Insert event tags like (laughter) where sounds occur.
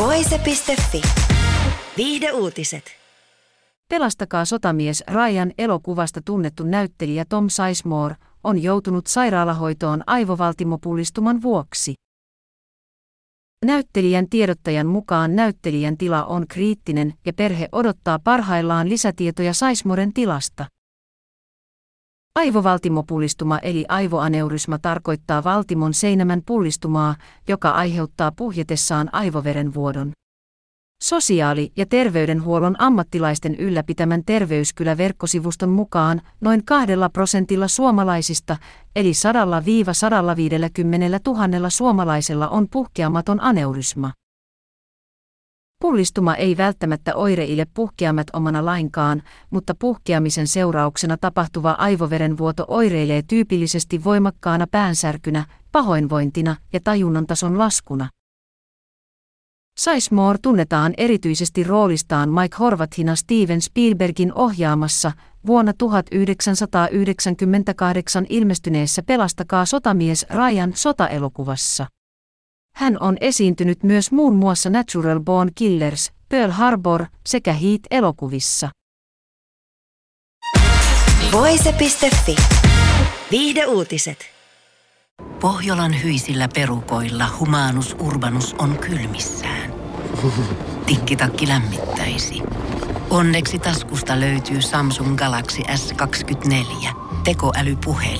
Voise.fi. Viihde uutiset. Pelastakaa sotamies Ryan elokuvasta tunnettu näyttelijä Tom Sizemore on joutunut sairaalahoitoon aivovaltimopullistuman vuoksi. Näyttelijän tiedottajan mukaan näyttelijän tila on kriittinen ja perhe odottaa parhaillaan lisätietoja Sizemoren tilasta. Aivovaltimopullistuma eli aivoaneurysma tarkoittaa valtimon seinämän pullistumaa, joka aiheuttaa puhjetessaan aivoverenvuodon. Sosiaali- ja terveydenhuollon ammattilaisten ylläpitämän terveyskylä-verkkosivuston mukaan noin kahdella prosentilla suomalaisista, eli 100-150 000 suomalaisella on puhkeamaton aneurysma. Pullistuma ei välttämättä oireille puhkeamat omana lainkaan, mutta puhkeamisen seurauksena tapahtuva aivoverenvuoto oireilee tyypillisesti voimakkaana päänsärkynä, pahoinvointina ja tajunnan tason laskuna. Sizemore tunnetaan erityisesti roolistaan Mike Horvathina Steven Spielbergin ohjaamassa vuonna 1998 ilmestyneessä Pelastakaa sotamies Ryan sotaelokuvassa. Hän on esiintynyt myös muun muassa Natural Born Killers, Pearl Harbor sekä Heat-elokuvissa. Voise.fi. Viihde uutiset. Pohjolan hyisillä perukoilla humanus urbanus on kylmissään. (laughs) Tikkitakki lämmittäisi. Onneksi taskusta löytyy Samsung Galaxy S24, tekoälypuhelin.